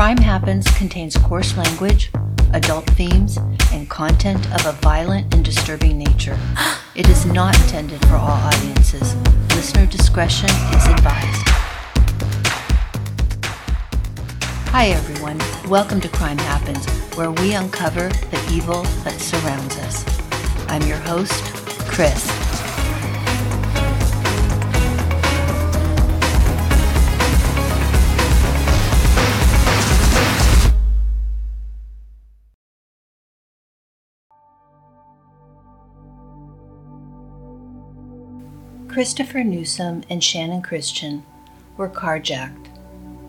Crime Happens contains coarse language, adult themes, and content of a violent and disturbing nature. It is not intended for all audiences. Listener discretion is advised. Hi, everyone. Welcome to Crime Happens, where we uncover the evil that surrounds us. I'm your host, Chris. Christopher Newsom and Shannon Christian were carjacked,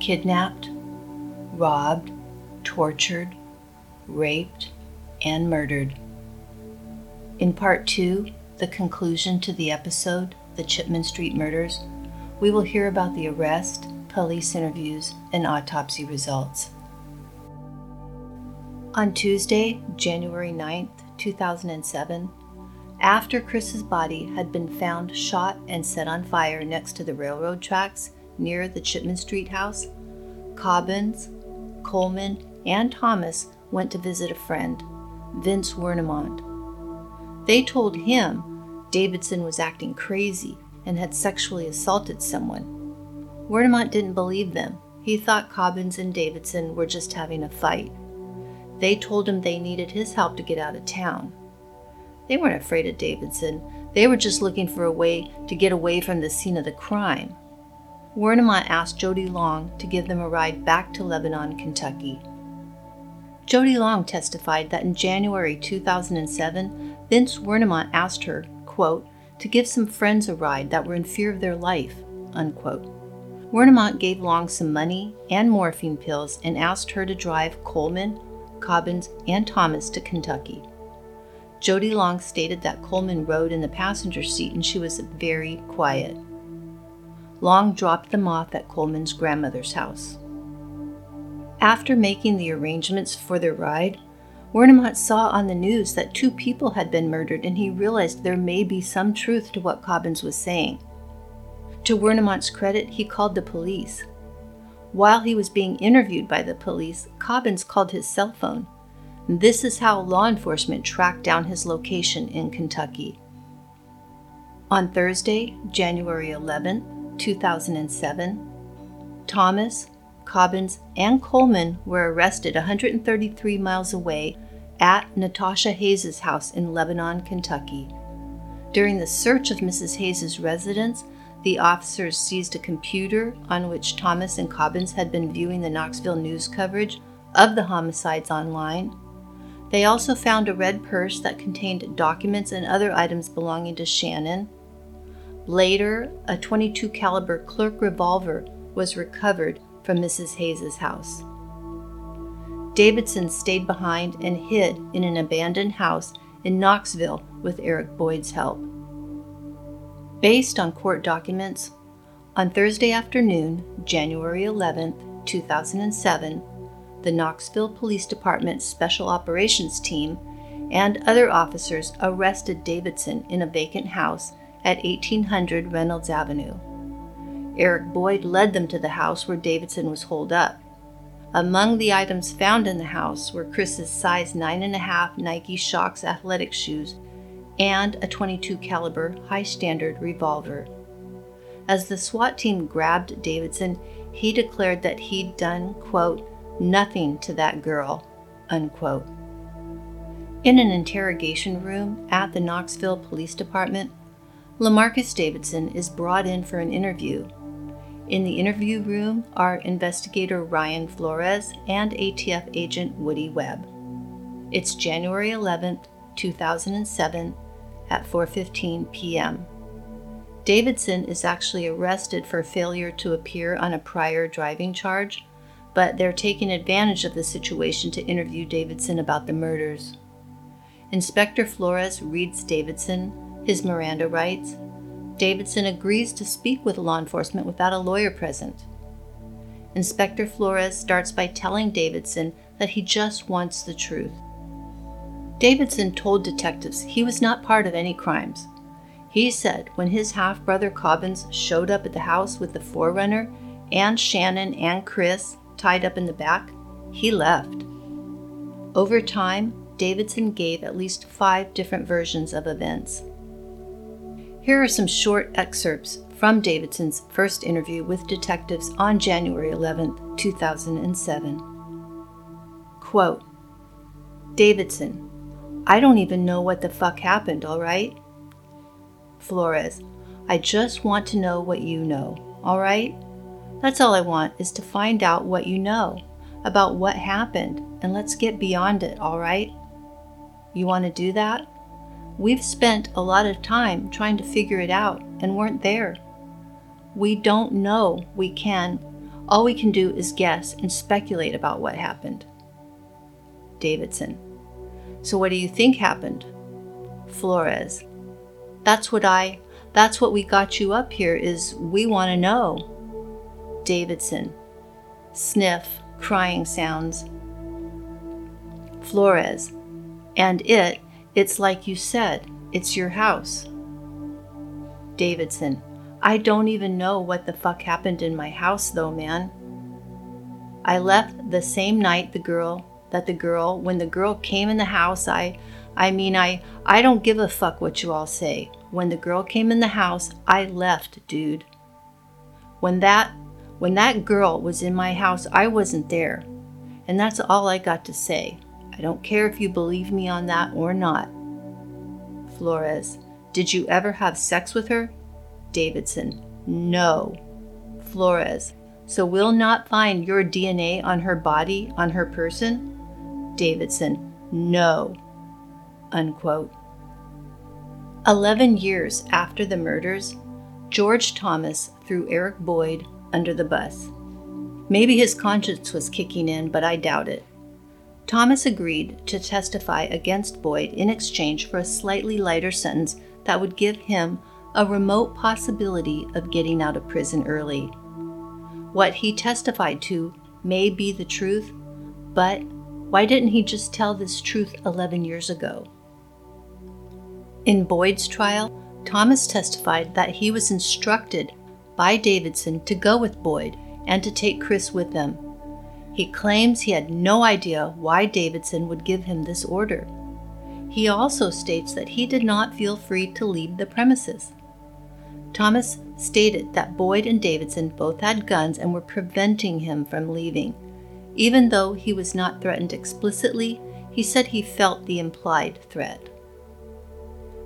kidnapped, robbed, tortured, raped, and murdered. In part two, the conclusion to the episode, The Chipman Street Murders, we will hear about the arrest, police interviews, and autopsy results. On Tuesday, January 9th, 2007, after Chris's body had been found shot and set on fire next to the railroad tracks near the Chipman Street house, Cobbins, Coleman, and Thomas went to visit a friend, Vince Wernemont. They told him Davidson was acting crazy and had sexually assaulted someone. Wernemont didn't believe them. He thought Cobbins and Davidson were just having a fight. They told him they needed his help to get out of town. They weren't afraid of Davidson. They were just looking for a way to get away from the scene of the crime. Wernimont asked Jody Long to give them a ride back to Lebanon, Kentucky. Jody Long testified that in January 2007, Vince Wernimont asked her, quote, to give some friends a ride that were in fear of their life, unquote. Wernimont gave Long some money and morphine pills and asked her to drive Coleman, Cobbins, and Thomas to Kentucky. Jody Long stated that Coleman rode in the passenger seat and she was very quiet. Long dropped them off at Coleman's grandmother's house. After making the arrangements for their ride, Wernemont saw on the news that two people had been murdered and he realized there may be some truth to what Cobbins was saying. To Wernemont's credit, he called the police. While he was being interviewed by the police, Cobbins called his cell phone this is how law enforcement tracked down his location in Kentucky. On Thursday, January 11, 2007, Thomas, Cobbins, and Coleman were arrested 133 miles away at Natasha Hayes' house in Lebanon, Kentucky. During the search of Mrs. Hayes' residence, the officers seized a computer on which Thomas and Cobbins had been viewing the Knoxville news coverage of the homicides online they also found a red purse that contained documents and other items belonging to Shannon. Later, a 22 caliber Clerke revolver was recovered from Mrs. Hayes's house. Davidson stayed behind and hid in an abandoned house in Knoxville with Eric Boyd's help. Based on court documents, on Thursday afternoon, January 11, 2007, the Knoxville Police Department Special Operations Team, and other officers arrested Davidson in a vacant house at 1800 Reynolds Avenue. Eric Boyd led them to the house where Davidson was holed up. Among the items found in the house were Chris's size 9.5 Nike Shox athletic shoes and a 22 caliber high standard revolver. As the SWAT team grabbed Davidson, he declared that he'd done, quote, nothing to that girl, unquote. In an interrogation room at the Knoxville Police Department, Lamarcus Davidson is brought in for an interview. In the interview room are investigator Ryan Flores and ATF agent Woody Webb. It's January 11, 2007 at 4:15 p.m. Davidson is actually arrested for failure to appear on a prior driving charge but they're taking advantage of the situation to interview Davidson about the murders. Inspector Flores reads Davidson his Miranda rights. Davidson agrees to speak with law enforcement without a lawyer present. Inspector Flores starts by telling Davidson that he just wants the truth. Davidson told detectives he was not part of any crimes. He said when his half brother Cobbins showed up at the house with the 4Runner and Shannon and Chris, tied up in the back, he left. Over time, Davidson gave at least five different versions of events. Here are some short excerpts from Davidson's first interview with detectives on January 11, 2007. Quote Davidson, I don't even know what the fuck happened, all right? Flores, I just want to know what you know, all right? That's all I want is to find out what you know about what happened and let's get beyond it, all right? You want to do that? We've spent a lot of time trying to figure it out and weren't there. We don't know we can. All we can do is guess and speculate about what happened. Davidson. So what do you think happened? Flores. That's what I that's what we got you up here is we want to know. Davidson. Sniff, crying sounds. Flores. And it, it's like you said, it's your house. Davidson. I don't even know what the fuck happened in my house though, man. I left the same night the girl that the girl when the girl came in the house I I mean I I don't give a fuck what you all say. When the girl came in the house, I left, dude. When that when that girl was in my house, I wasn't there. And that's all I got to say. I don't care if you believe me on that or not. Flores, did you ever have sex with her? Davidson, no. Flores, so we'll not find your DNA on her body, on her person? Davidson, no. Unquote. Eleven years after the murders, George Thomas threw Eric Boyd under the bus. Maybe his conscience was kicking in, but I doubt it. Thomas agreed to testify against Boyd in exchange for a slightly lighter sentence that would give him a remote possibility of getting out of prison early. What he testified to may be the truth, but why didn't he just tell this truth 11 years ago? In Boyd's trial, Thomas testified that he was instructed by Davidson to go with Boyd and to take Chris with them. He claims he had no idea why Davidson would give him this order. He also states that he did not feel free to leave the premises. Thomas stated that Boyd and Davidson both had guns and were preventing him from leaving. Even though he was not threatened explicitly, he said he felt the implied threat.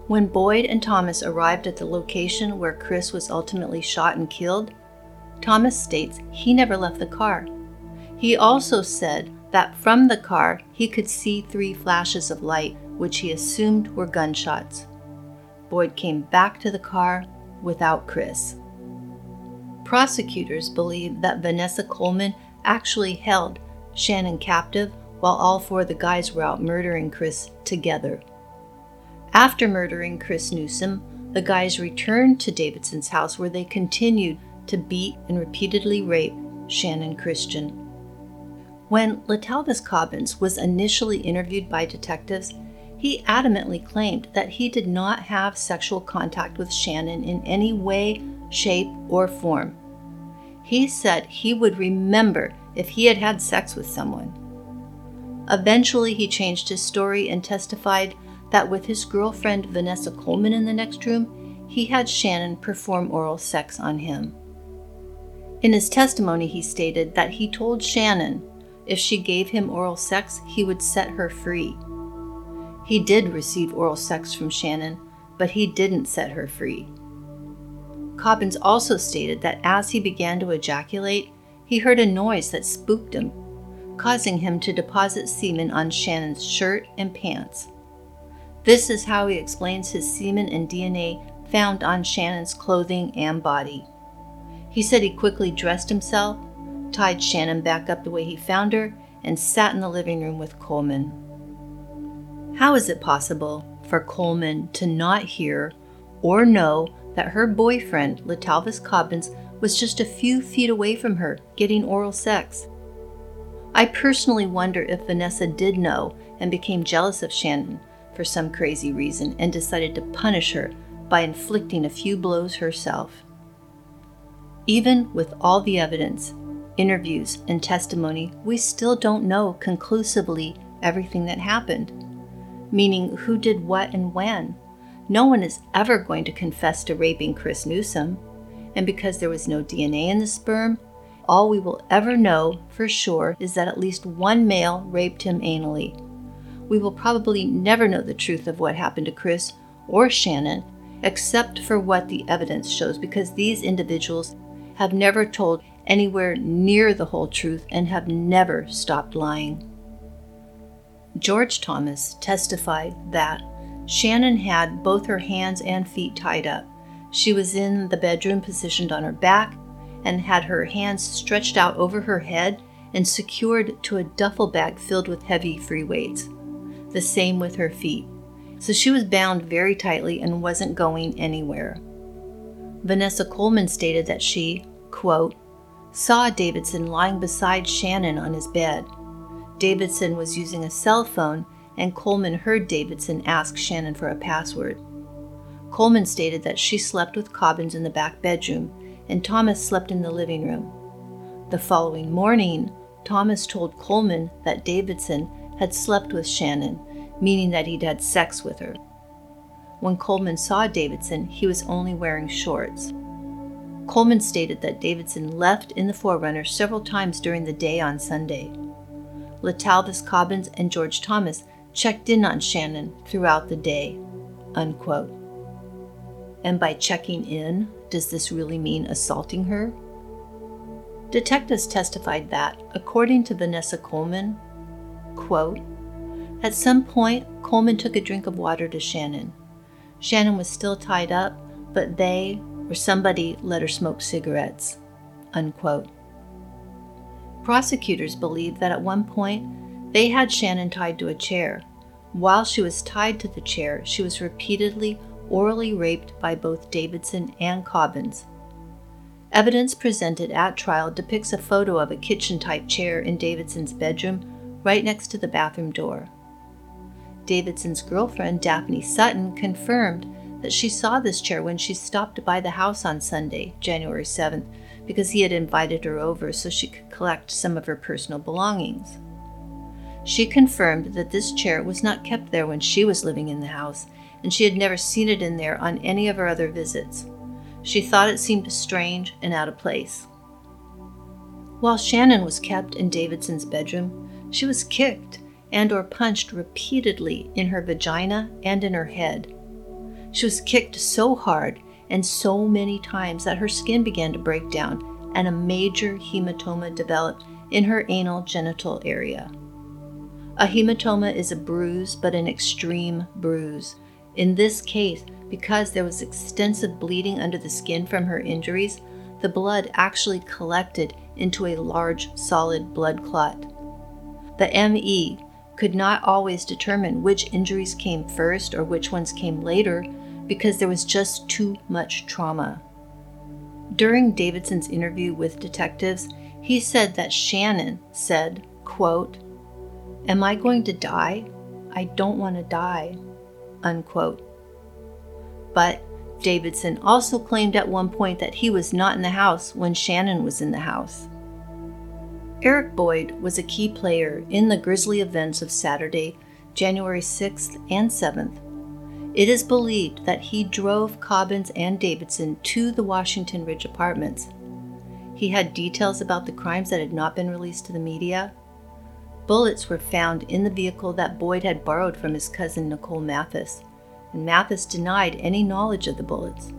When Boyd and Thomas arrived at the location where Chris was ultimately shot and killed, Thomas states he never left the car. He also said that from the car he could see three flashes of light, which he assumed were gunshots. Boyd came back to the car without Chris. Prosecutors believe that Vanessa Coleman actually held Shannon captive while all four of the guys were out murdering Chris together. After murdering Chris Newsom, the guys returned to Davidson's house where they continued to beat and repeatedly rape Shannon Christian. When Latalvis Cobbins was initially interviewed by detectives, he adamantly claimed that he did not have sexual contact with Shannon in any way, shape, or form. He said he would remember if he had had sex with someone. Eventually, he changed his story and testified that with his girlfriend Vanessa Coleman in the next room, he had Shannon perform oral sex on him. In his testimony, he stated that he told Shannon if she gave him oral sex, he would set her free. He did receive oral sex from Shannon, but he didn't set her free. Cobbins also stated that as he began to ejaculate, he heard a noise that spooked him, causing him to deposit semen on Shannon's shirt and pants. This is how he explains his semen and DNA found on Shannon's clothing and body. He said he quickly dressed himself, tied Shannon back up the way he found her, and sat in the living room with Coleman. How is it possible for Coleman to not hear or know that her boyfriend, Latalvis Cobbins, was just a few feet away from her getting oral sex. I personally wonder if Vanessa did know and became jealous of Shannon for some crazy reason and decided to punish her by inflicting a few blows herself. Even with all the evidence, interviews, and testimony, we still don't know conclusively everything that happened, meaning who did what and when. No one is ever going to confess to raping Chris Newsom, and because there was no DNA in the sperm, all we will ever know for sure is that at least one male raped him anally. We will probably never know the truth of what happened to Chris or Shannon, except for what the evidence shows, because these individuals have never told anywhere near the whole truth and have never stopped lying. George Thomas testified that Shannon had both her hands and feet tied up. She was in the bedroom positioned on her back and had her hands stretched out over her head and secured to a duffel bag filled with heavy free weights. The same with her feet. So she was bound very tightly and wasn't going anywhere. Vanessa Coleman stated that she, quote, saw Davidson lying beside Shannon on his bed. Davidson was using a cell phone, and Coleman heard Davidson ask Shannon for a password. Coleman stated that she slept with Cobbins in the back bedroom and Thomas slept in the living room. The following morning, Thomas told Coleman that Davidson had slept with Shannon, meaning that he'd had sex with her. When Coleman saw Davidson, he was only wearing shorts. Coleman stated that Davidson left in the 4Runner several times during the day on Sunday. Latalvis Cobbins and George Thomas checked in on Shannon throughout the day. Unquote. And by checking in, does this really mean assaulting her? Detectives testified that, according to Vanessa Coleman, quote, at some point, Coleman took a drink of water to Shannon. Shannon was still tied up, but they or somebody let her smoke cigarettes. Unquote. Prosecutors believe that at one point they had Shannon tied to a chair. While she was tied to the chair, she was repeatedly orally raped by both Davidson and Cobbins. Evidence presented at trial depicts a photo of a kitchen type chair in Davidson's bedroom right next to the bathroom door. Davidson's girlfriend, Daphne Sutton, confirmed that she saw this chair when she stopped by the house on Sunday, January 7th, because he had invited her over so she could collect some of her personal belongings. She confirmed that this chair was not kept there when she was living in the house and she had never seen it in there on any of her other visits. She thought it seemed strange and out of place. While Shannon was kept in Davidson's bedroom, she was kicked and or punched repeatedly in her vagina and in her head. She was kicked so hard and so many times that her skin began to break down and a major hematoma developed in her anal genital area. A hematoma is a bruise, but an extreme bruise. In this case, because there was extensive bleeding under the skin from her injuries, the blood actually collected into a large solid blood clot. The ME could not always determine which injuries came first or which ones came later because there was just too much trauma. During Davidson's interview with detectives, he said that Shannon said, quote, Am I going to die? I don't want to die unquote. But Davidson also claimed at one point that he was not in the house when Shannon was in the house. Eric Boyd was a key player in the grisly events of Saturday, January 6th and 7th. It is believed that he drove Cobbins and Davidson to the Washington Ridge apartments. He had details about the crimes that had not been released to the media, Bullets were found in the vehicle that Boyd had borrowed from his cousin Nicole Mathis, and Mathis denied any knowledge of the bullets.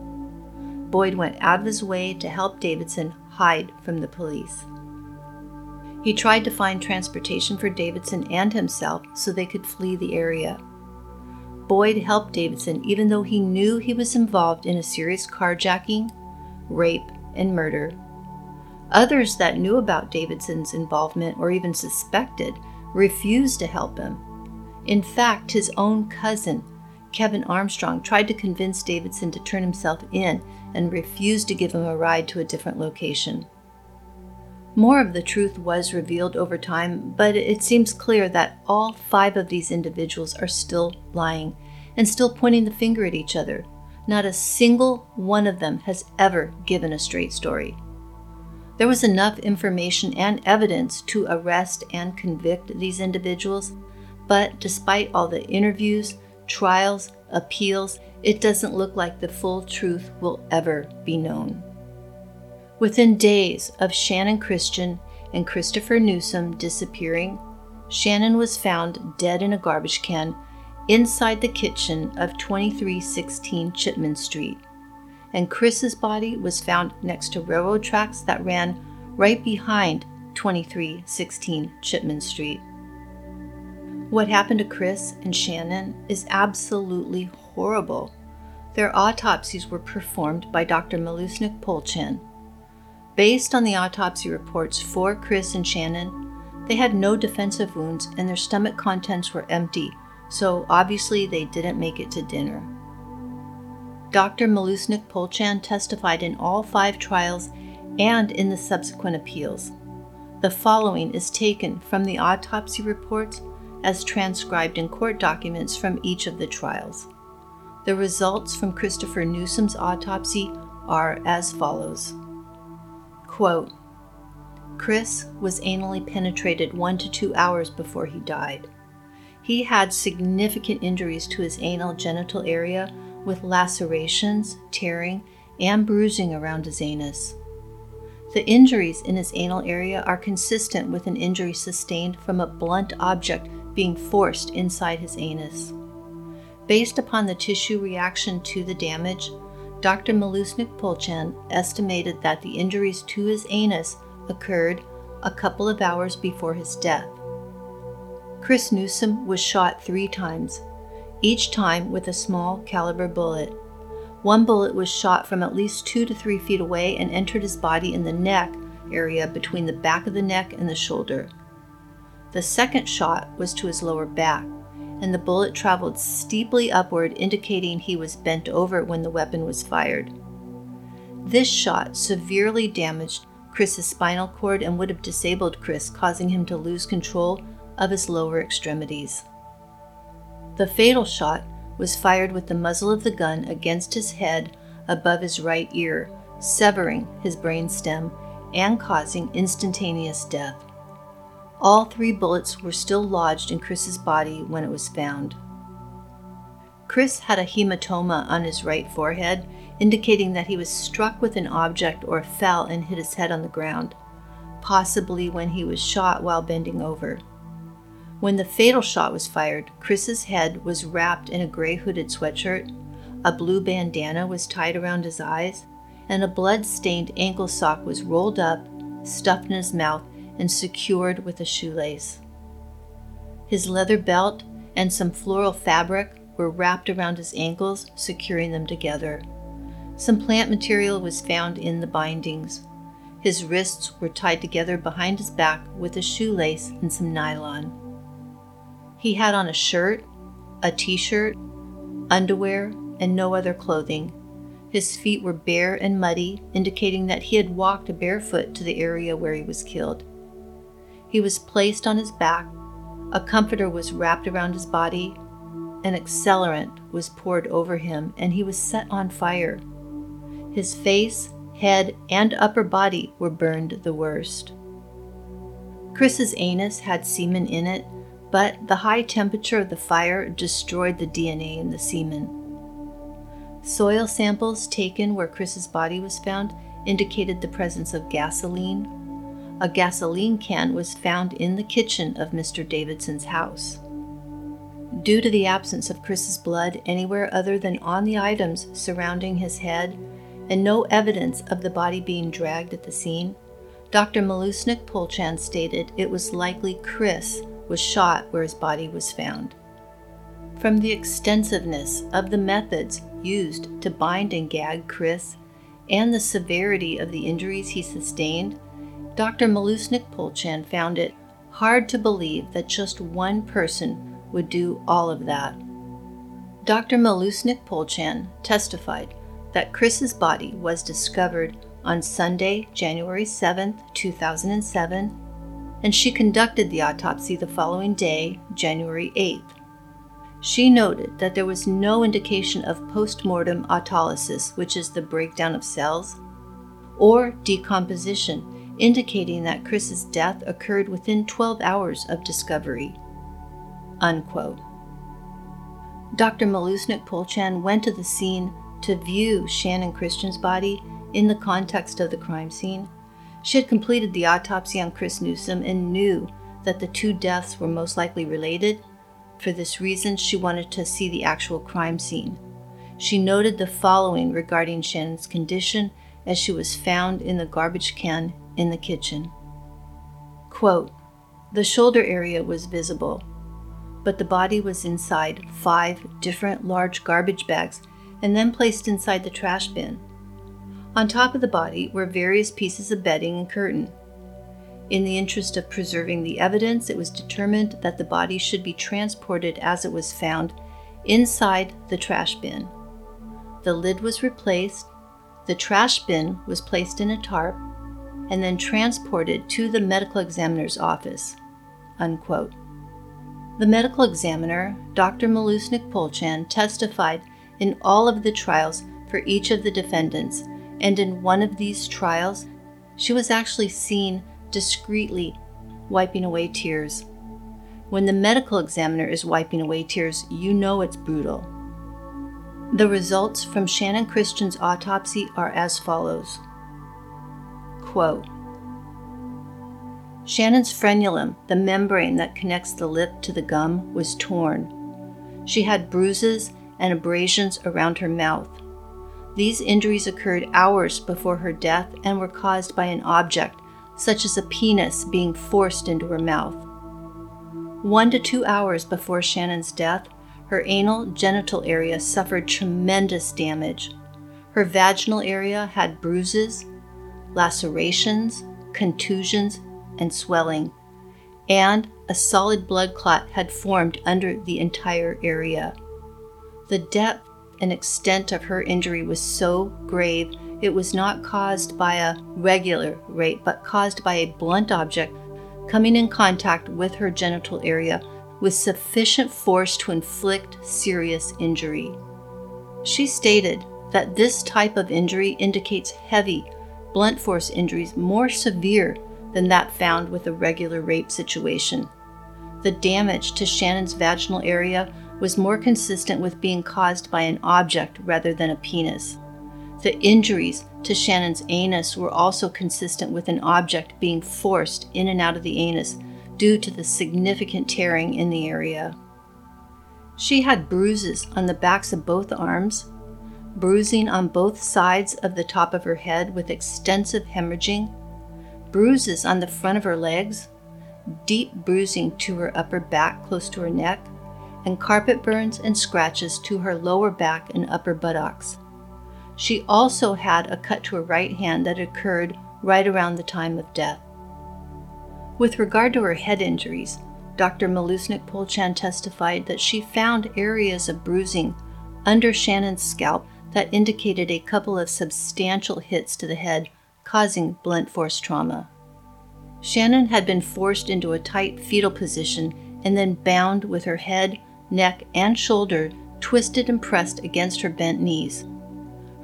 Boyd went out of his way to help Davidson hide from the police. He tried to find transportation for Davidson and himself so they could flee the area. Boyd helped Davidson even though he knew he was involved in a serious carjacking, rape, and murder Others that knew about Davidson's involvement or even suspected refused to help him. In fact, his own cousin, Kevin Armstrong, tried to convince Davidson to turn himself in and refused to give him a ride to a different location. More of the truth was revealed over time, but it seems clear that all five of these individuals are still lying and still pointing the finger at each other. Not a single one of them has ever given a straight story. There was enough information and evidence to arrest and convict these individuals, but despite all the interviews, trials, appeals, it doesn't look like the full truth will ever be known. Within days of Shannon Christian and Christopher Newsom disappearing, Shannon was found dead in a garbage can inside the kitchen of 2316 Chipman Street, and Chris's body was found next to railroad tracks that ran right behind 2316 Chipman Street. What happened to Chris and Shannon is absolutely horrible. Their autopsies were performed by Dr. Mileusnic-Polchan. Based on the autopsy reports for Chris and Shannon, they had no defensive wounds and their stomach contents were empty, so obviously they didn't make it to dinner. Dr. Mileusnic-Polchan testified in all five trials and in the subsequent appeals. The following is taken from the autopsy reports as transcribed in court documents from each of the trials. The results from Christopher Newsom's autopsy are as follows Quote, Chris was anally penetrated one to two hours before he died. He had significant injuries to his anal genital area with lacerations, tearing, and bruising around his anus. The injuries in his anal area are consistent with an injury sustained from a blunt object being forced inside his anus. Based upon the tissue reaction to the damage, Dr. Mileusnic-Polchan estimated that the injuries to his anus occurred a couple of hours before his death. Chris Newsom was shot three times, each time with a small caliber bullet. One bullet was shot from at least two to three feet away and entered his body in the neck area between the back of the neck and the shoulder. The second shot was to his lower back, and the bullet traveled steeply upward, indicating he was bent over when the weapon was fired. This shot severely damaged Chris's spinal cord and would have disabled Chris, causing him to lose control of his lower extremities. The fatal shot was fired with the muzzle of the gun against his head above his right ear, severing his brain stem and causing instantaneous death. All three bullets were still lodged in Chris's body when it was found. Chris had a hematoma on his right forehead indicating that he was struck with an object or fell and hit his head on the ground, possibly when he was shot while bending over. When the fatal shot was fired, Chris's head was wrapped in a gray hooded sweatshirt, a blue bandana was tied around his eyes, and a blood stained ankle sock was rolled up, stuffed in his mouth, and secured with a shoelace. His leather belt and some floral fabric were wrapped around his ankles, securing them together. Some plant material was found in the bindings. His wrists were tied together behind his back with a shoelace and some nylon. He had on a shirt, a t shirt, underwear, and no other clothing. His feet were bare and muddy, indicating that he had walked barefoot to the area where he was killed. He was placed on his back, a comforter was wrapped around his body, an accelerant was poured over him, and he was set on fire. His face, head, and upper body were burned the worst. Chris's anus had semen in it, but the high temperature of the fire destroyed the DNA in the semen. Soil samples taken where Chris's body was found indicated the presence of gasoline. A gasoline can was found in the kitchen of Mr. Davidson's house. Due to the absence of Chris's blood anywhere other than on the items surrounding his head and no evidence of the body being dragged at the scene, Dr. Mileusnic-Polchan stated it was likely Chris was shot where his body was found. From the extensiveness of the methods used to bind and gag Chris and the severity of the injuries he sustained, Dr. Mileusnic-Polchan found it hard to believe that just one person would do all of that. Dr. Mileusnic-Polchan testified that Chris's body was discovered on Sunday, January 7, 2007, and she conducted the autopsy the following day, January 8th. She noted that there was no indication of postmortem autolysis, which is the breakdown of cells, or decomposition, indicating that Chris's death occurred within 12 hours of discovery. Unquote. Dr. Mileusnic-Polchan went to the scene to view Shannon Christian's body in the context of the crime scene. She had completed the autopsy on Chris Newsom and knew that the two deaths were most likely related. For this reason, she wanted to see the actual crime scene. She noted the following regarding Shannon's condition as she was found in the garbage can in the kitchen. Quote, the shoulder area was visible, but the body was inside five different large garbage bags and then placed inside the trash bin. On top of the body were various pieces of bedding and curtain. In the interest of preserving the evidence, it was determined that the body should be transported as it was found inside the trash bin. The lid was replaced, the trash bin was placed in a tarp, and then transported to the medical examiner's office. Unquote. The medical examiner, Dr. Mileusnic-Polchan, testified in all of the trials for each of the defendants, and in one of these trials, she was actually seen discreetly wiping away tears. When the medical examiner is wiping away tears, you know it's brutal. The results from Shannon Christian's autopsy are as follows Quote Shannon's frenulum, the membrane that connects the lip to the gum, was torn. She had bruises and abrasions around her mouth. These injuries occurred hours before her death and were caused by an object, such as a penis being forced into her mouth. One to two hours before Shannon's death, her anal genital area suffered tremendous damage. Her vaginal area had bruises, lacerations, contusions, and swelling, and a solid blood clot had formed under the entire area. The depth and extent of her injury was so grave it was not caused by a regular rape, but caused by a blunt object coming in contact with her genital area with sufficient force to inflict serious injury. She stated that this type of injury indicates heavy, blunt force injuries more severe than that found with a regular rape situation. The damage to Shannon's vaginal area was more consistent with being caused by an object rather than a penis. The injuries to Shannon's anus were also consistent with an object being forced in and out of the anus due to the significant tearing in the area. She had bruises on the backs of both arms, bruising on both sides of the top of her head with extensive hemorrhaging, bruises on the front of her legs, deep bruising to her upper back close to her neck, and carpet burns and scratches to her lower back and upper buttocks. She also had a cut to her right hand that occurred right around the time of death. With regard to her head injuries, Dr. Mileusnic-Polchan testified that she found areas of bruising under Shannon's scalp that indicated a couple of substantial hits to the head, causing blunt force trauma. Shannon had been forced into a tight fetal position and then bound with her head, neck, and shoulder twisted and pressed against her bent knees.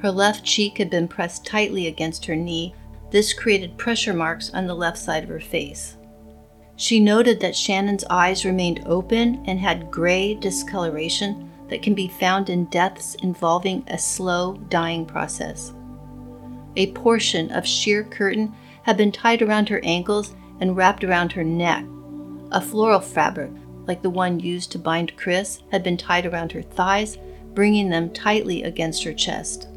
Her left cheek had been pressed tightly against her knee. This created pressure marks on the left side of her face. She noted that Shannon's eyes remained open and had gray discoloration that can be found in deaths involving a slow dying process. A portion of sheer curtain had been tied around her ankles and wrapped around her neck. A floral fabric like the one used to bind Chris, had been tied around her thighs, bringing them tightly against her chest.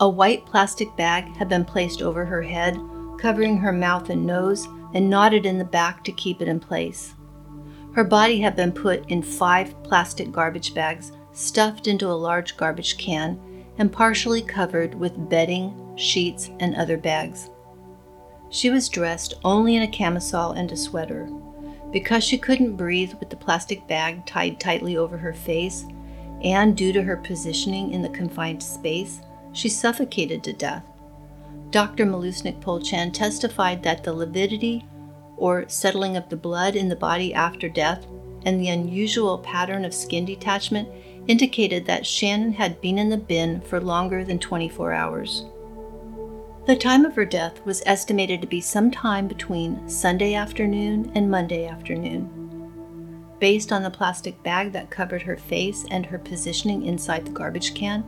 A white plastic bag had been placed over her head, covering her mouth and nose, and knotted in the back to keep it in place. Her body had been put in five plastic garbage bags, stuffed into a large garbage can, and partially covered with bedding, sheets, and other bags. She was dressed only in a camisole and a sweater. Because she couldn't breathe with the plastic bag tied tightly over her face, and due to her positioning in the confined space, she suffocated to death. Dr. Mileusnic-Polchan testified that the lividity, or settling of the blood in the body after death, and the unusual pattern of skin detachment indicated that Shannon had been in the bin for longer than 24 hours. The time of her death was estimated to be sometime between Sunday afternoon and Monday afternoon. Based on the plastic bag that covered her face and her positioning inside the garbage can,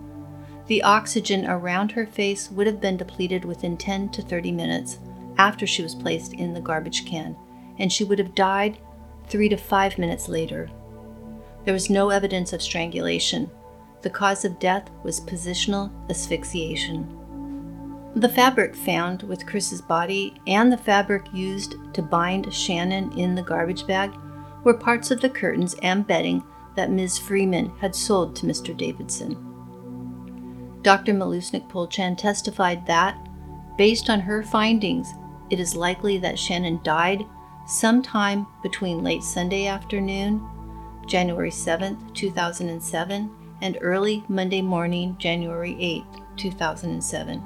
the oxygen around her face would have been depleted within 10 to 30 minutes after she was placed in the garbage can, and she would have died three to five minutes later. There was no evidence of strangulation. The cause of death was positional asphyxiation. The fabric found with Chris's body and the fabric used to bind Shannon in the garbage bag were parts of the curtains and bedding that Ms. Freeman had sold to Mr. Davidson. Dr. Mileusnic-Polchan testified that, based on her findings, it is likely that Shannon died sometime between late Sunday afternoon, January 7, 2007, and early Monday morning, January 8, 2007.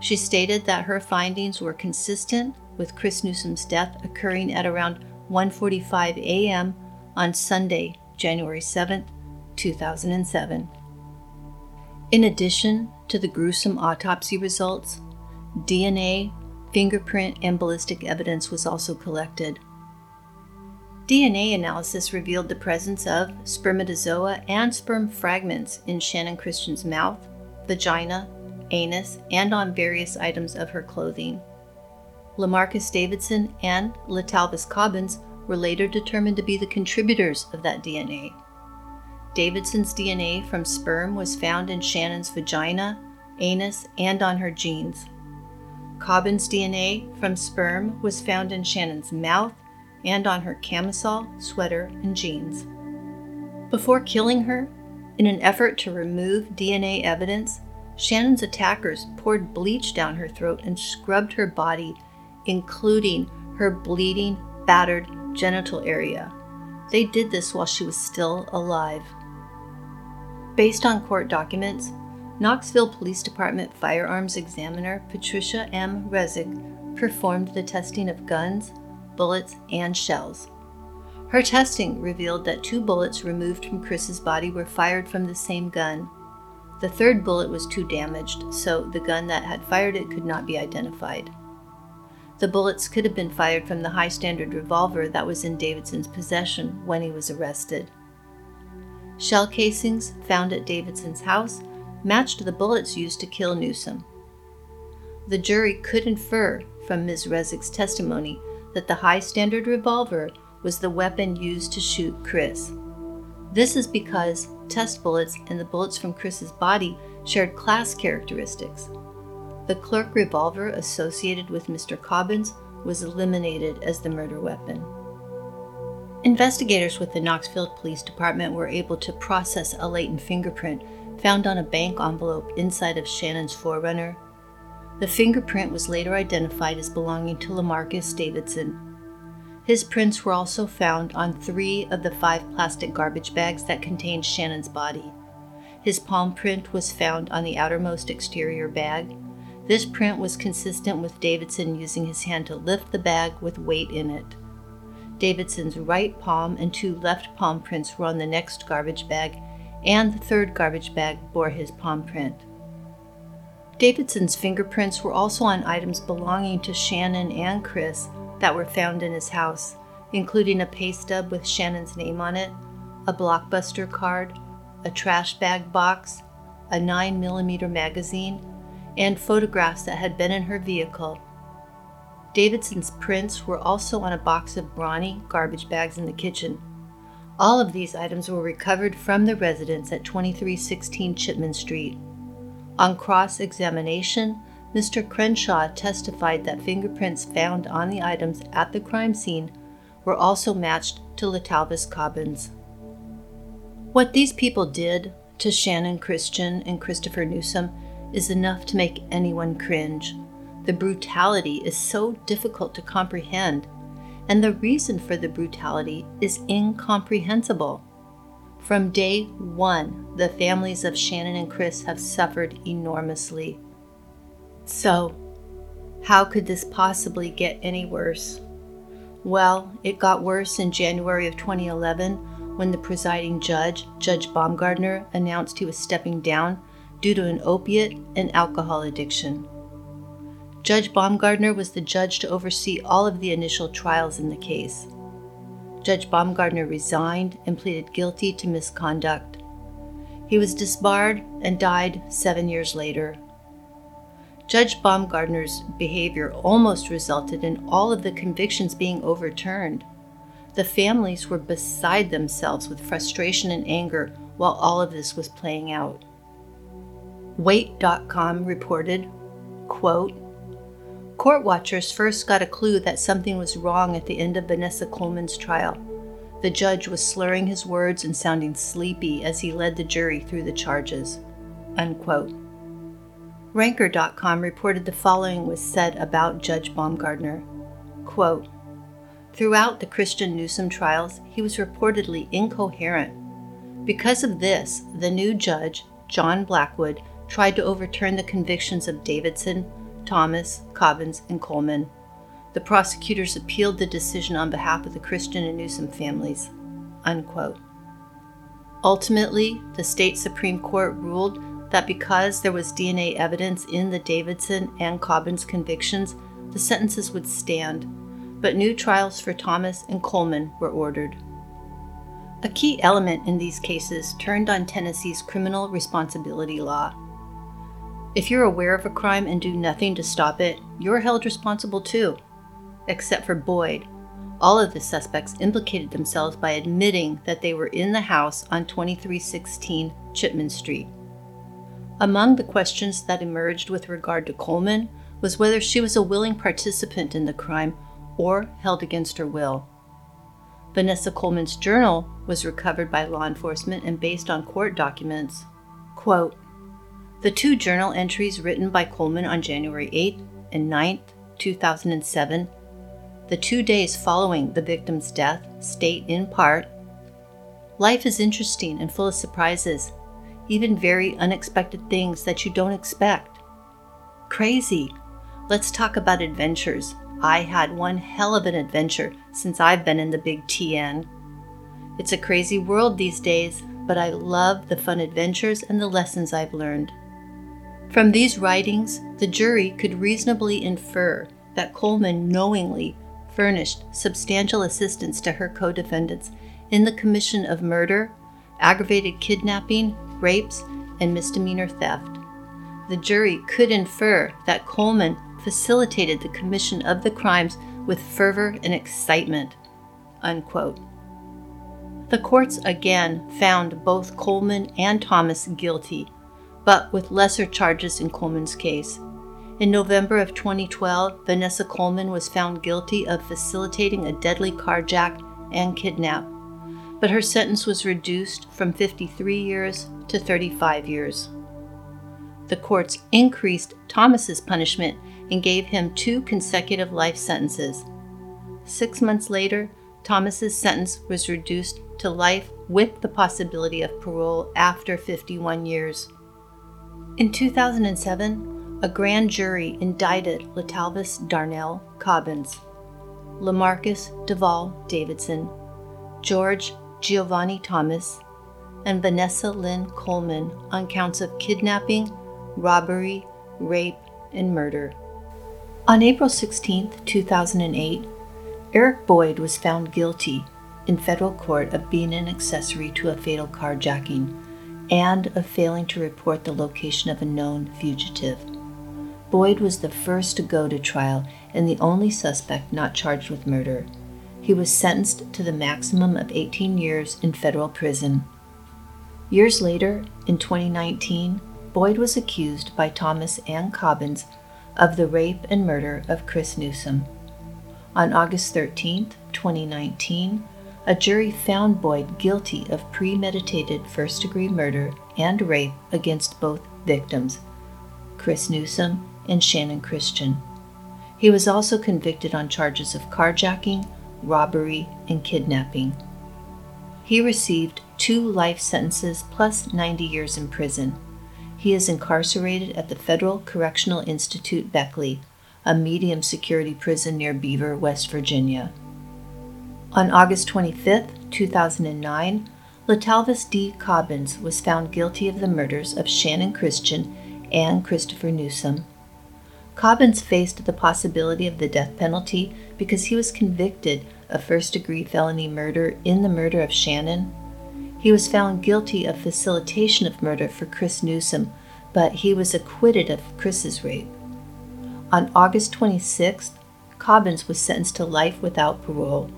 She stated that her findings were consistent with Chris Newsom's death occurring at around 1:45 a.m. on Sunday, January 7, 2007. In addition to the gruesome autopsy results, DNA fingerprint, and ballistic evidence was also collected. DNA analysis revealed the presence of spermatozoa and sperm fragments in Shannon Christian's mouth, vagina, anus, and on various items of her clothing. Lamarcus Davidson and Latalvis Cobbins were later determined to be the contributors of that DNA. Davidson's DNA from sperm was found in Shannon's vagina, anus, and on her jeans. Cobbin's DNA from sperm was found in Shannon's mouth and on her camisole, sweater, and jeans. Before killing her, in an effort to remove DNA evidence, Shannon's attackers poured bleach down her throat and scrubbed her body, including her bleeding, battered genital area. They did this while she was still alive. Based on court documents, Knoxville Police Department firearms examiner Patricia M. Rezig performed the testing of guns, bullets, and shells. Her testing revealed that two bullets removed from Chris's body were fired from the same gun. The third bullet was too damaged, so the gun that had fired it could not be identified. The bullets could have been fired from the high standard revolver that was in Davidson's possession when he was arrested. Shell casings found at Davidson's house matched the bullets used to kill Newsom. The jury could infer from Ms. Rezzig's testimony that the high standard revolver was the weapon used to shoot Chris. This is because test bullets and the bullets from Chris's body shared class characteristics. The Clerke revolver associated with Mr. Cobbins was eliminated as the murder weapon. Investigators with the Knoxville Police Department were able to process a latent fingerprint found on a bank envelope inside of Shannon's 4Runner. The fingerprint was later identified as belonging to Lamarcus Davidson. His prints were also found on three of the five plastic garbage bags that contained Shannon's body. His palm print was found on the outermost exterior bag. This print was consistent with Davidson using his hand to lift the bag with weight in it. Davidson's right palm and two left palm prints were on the next garbage bag, and the third garbage bag bore his palm print. Davidson's fingerprints were also on items belonging to Shannon and Chris that were found in his house, including a pay stub with Shannon's name on it, a blockbuster card, a trash bag box, a 9mm magazine, and photographs that had been in her vehicle. Davidson's prints were also on a box of brawny garbage bags in the kitchen. All of these items were recovered from the residence at 2316 Chipman Street. On cross examination, Mr. Crenshaw testified that fingerprints found on the items at the crime scene were also matched to Latalvis Cobbins. What these people did to Shannon Christian and Christopher Newsom is enough to make anyone cringe. The brutality is so difficult to comprehend and the reason for the brutality is incomprehensible. From day one, the families of Shannon and Chris have suffered enormously. So, how could this possibly get any worse? Well, it got worse in January of 2011 when the presiding judge, Judge Baumgartner, announced he was stepping down due to an opiate and alcohol addiction. Judge Baumgartner was the judge to oversee all of the initial trials in the case. Judge Baumgartner resigned and pleaded guilty to misconduct. He was disbarred and died seven years later. Judge Baumgartner's behavior almost resulted in all of the convictions being overturned. The families were beside themselves with frustration and anger while all of this was playing out. WATE.com reported, quote, Court watchers first got a clue that something was wrong at the end of Vanessa Coleman's trial. The judge was slurring his words and sounding sleepy as he led the jury through the charges. Unquote. Ranker.com reported the following was said about Judge Baumgartner. Quote, Throughout the Christian Newsom trials, he was reportedly incoherent. Because of this, the new judge, John Blackwood, tried to overturn the convictions of Davidson, Thomas, Cobbins, and Coleman. The prosecutors appealed the decision on behalf of the Christian and Newsom families. Unquote. Ultimately, the state Supreme Court ruled that because there was DNA evidence in the Davidson and Cobbins convictions, the sentences would stand, but new trials for Thomas and Coleman were ordered. A key element in these cases turned on Tennessee's criminal responsibility law. If you're aware of a crime and do nothing to stop it, you're held responsible too. Except for Boyd. All of the suspects implicated themselves by admitting that they were in the house on 2316 Chipman Street. Among the questions that emerged with regard to Coleman was whether she was a willing participant in the crime or held against her will. Vanessa Coleman's journal was recovered by law enforcement and based on court documents. Quote, the two journal entries written by Coleman on January 8th and 9th, 2007, the two days following the victim's death, state in part Life is interesting and full of surprises, even very unexpected things that you don't expect. Crazy. Let's talk about adventures. I had one hell of an adventure since I've been in the big TN. It's a crazy world these days, but I love the fun adventures and the lessons I've learned. From these writings, the jury could reasonably infer that Coleman knowingly furnished substantial assistance to her co defendants in the commission of murder, aggravated kidnapping, rapes, and misdemeanor theft. The jury could infer that Coleman facilitated the commission of the crimes with fervor and excitement. Unquote. The courts again found both Coleman and Thomas guilty but with lesser charges in Coleman's case. In November of 2012, Vanessa Coleman was found guilty of facilitating a deadly carjack and kidnap, but her sentence was reduced from 53 years to 35 years. The courts increased Thomas's punishment and gave him two consecutive life sentences. Six months later, Thomas's sentence was reduced to life with the possibility of parole after 51 years. In 2007, a grand jury indicted Letalvis Darnell Cobbins, Lemaricus Duval Davidson, George Giovanni Thomas, and Vanessa Lynn Coleman on counts of kidnapping, robbery, rape, and murder. On April 16, 2008, Eric Boyd was found guilty in federal court of being an accessory to a fatal carjacking and of failing to report the location of a known fugitive. Boyd was the first to go to trial and the only suspect not charged with murder. He was sentenced to the maximum of 18 years in federal prison. Years later, in 2019, Boyd was accused by Thomas and Cobbins of the rape and murder of Chris Newsom. On August 13, 2019, a jury found Boyd guilty of premeditated first degree murder and rape against both victims, Chris Newsom and Channon Christian. He was also convicted on charges of carjacking, robbery, and kidnapping. He received two life sentences plus 90 years in prison. He is incarcerated at the Federal Correctional Institute Beckley, a medium security prison near Beaver, West Virginia. On August 25, 2009, Letalvis D. Cobbins was found guilty of the murders of Channon Christian and Christopher Newsom. Cobbins faced the possibility of the death penalty because he was convicted of first degree felony murder in the murder of Channon. He was found guilty of facilitation of murder for Chris Newsom, but he was acquitted of Chris's rape. On August 26th, Cobbins was sentenced to life without parole.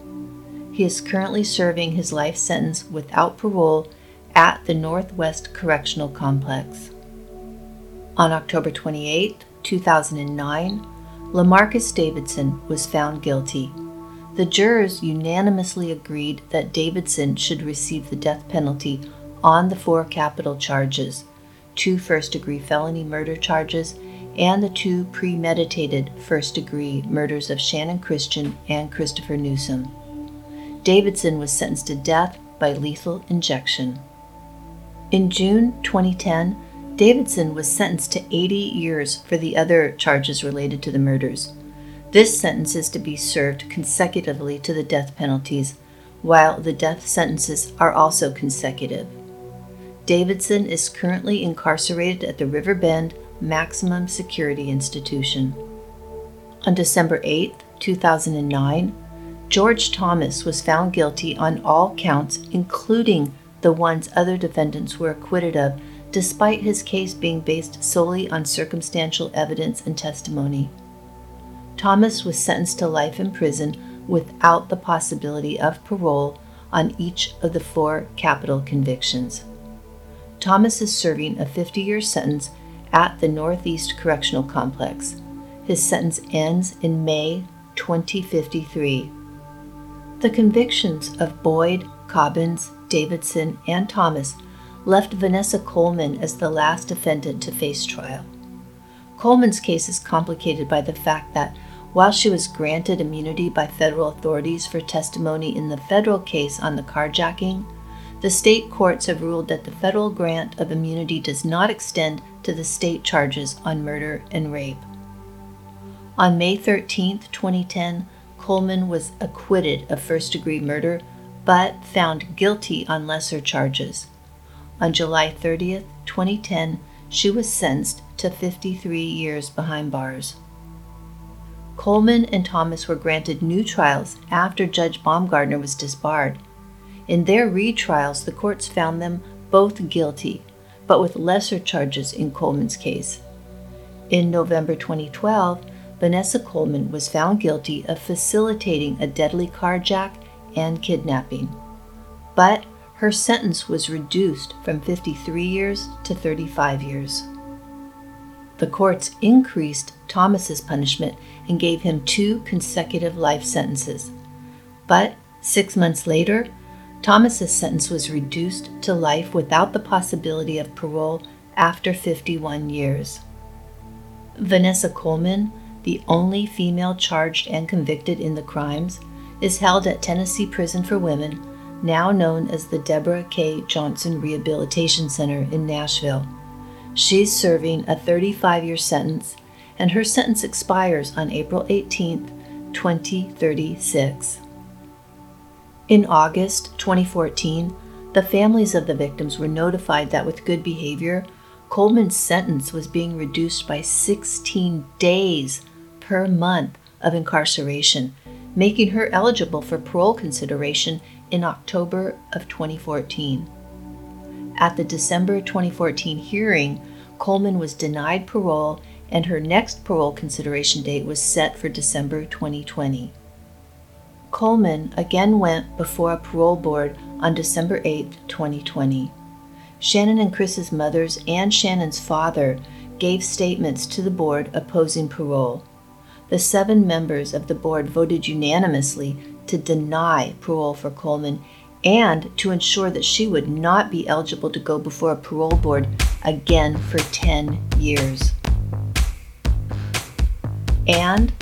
He is currently serving his life sentence without parole at the Northwest Correctional Complex. On October 28, 2009, Lemaricus Davidson was found guilty. The jurors unanimously agreed that Davidson should receive the death penalty on the four capital charges two first degree felony murder charges and the two premeditated first degree murders of Channon Christian and Christopher Newsom. Davidson was sentenced to death by lethal injection. In June 2010, Davidson was sentenced to 80 years for the other charges related to the murders. This sentence is to be served consecutively to the death penalties, while the death sentences are also consecutive. Davidson is currently incarcerated at the River Bend Maximum Security Institution. On December 8, 2009, George Thomas was found guilty on all counts, including the ones other defendants were acquitted of, despite his case being based solely on circumstantial evidence and testimony. Thomas was sentenced to life in prison without the possibility of parole on each of the four capital convictions. Thomas is serving a 50 year sentence at the Northeast Correctional Complex. His sentence ends in May 2053. The convictions of Boyd, Cobbins, Davidson, and Thomas left Vanessa Coleman as the last defendant to face trial. Coleman's case is complicated by the fact that while she was granted immunity by federal authorities for testimony in the federal case on the carjacking, the state courts have ruled that the federal grant of immunity does not extend to the state charges on murder and rape. On May 13, 2010, Coleman was acquitted of first degree murder but found guilty on lesser charges. On July 30, 2010, she was sentenced to 53 years behind bars. Coleman and Thomas were granted new trials after Judge Baumgartner was disbarred. In their retrials, the courts found them both guilty but with lesser charges in Coleman's case. In November 2012, Vanessa Coleman was found guilty of facilitating a deadly carjack and kidnapping. But her sentence was reduced from 53 years to 35 years. The courts increased Thomas's punishment and gave him two consecutive life sentences. But six months later, Thomas's sentence was reduced to life without the possibility of parole after 51 years. Vanessa Coleman, the only female charged and convicted in the crimes, is held at Tennessee Prison for Women, now known as the Deborah K. Johnson Rehabilitation Center in Nashville. She's serving a 35 year sentence, and her sentence expires on April 18, 2036. In August 2014, the families of the victims were notified that with good behavior, Coleman's sentence was being reduced by 16 days per month of incarceration, making her eligible for parole consideration in October of 2014. At the December 2014 hearing, Coleman was denied parole and her next parole consideration date was set for December 2020. Coleman again went before a parole board on December 8, 2020. Channon and Chris's mothers and Channon's father gave statements to the board opposing parole. The seven members of the board voted unanimously to deny parole for Coleman and to ensure that she would not be eligible to go before a parole board again for 10 years. And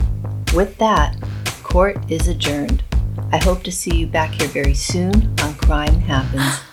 with that, court is adjourned. I hope to see you back here very soon on Crime Happens.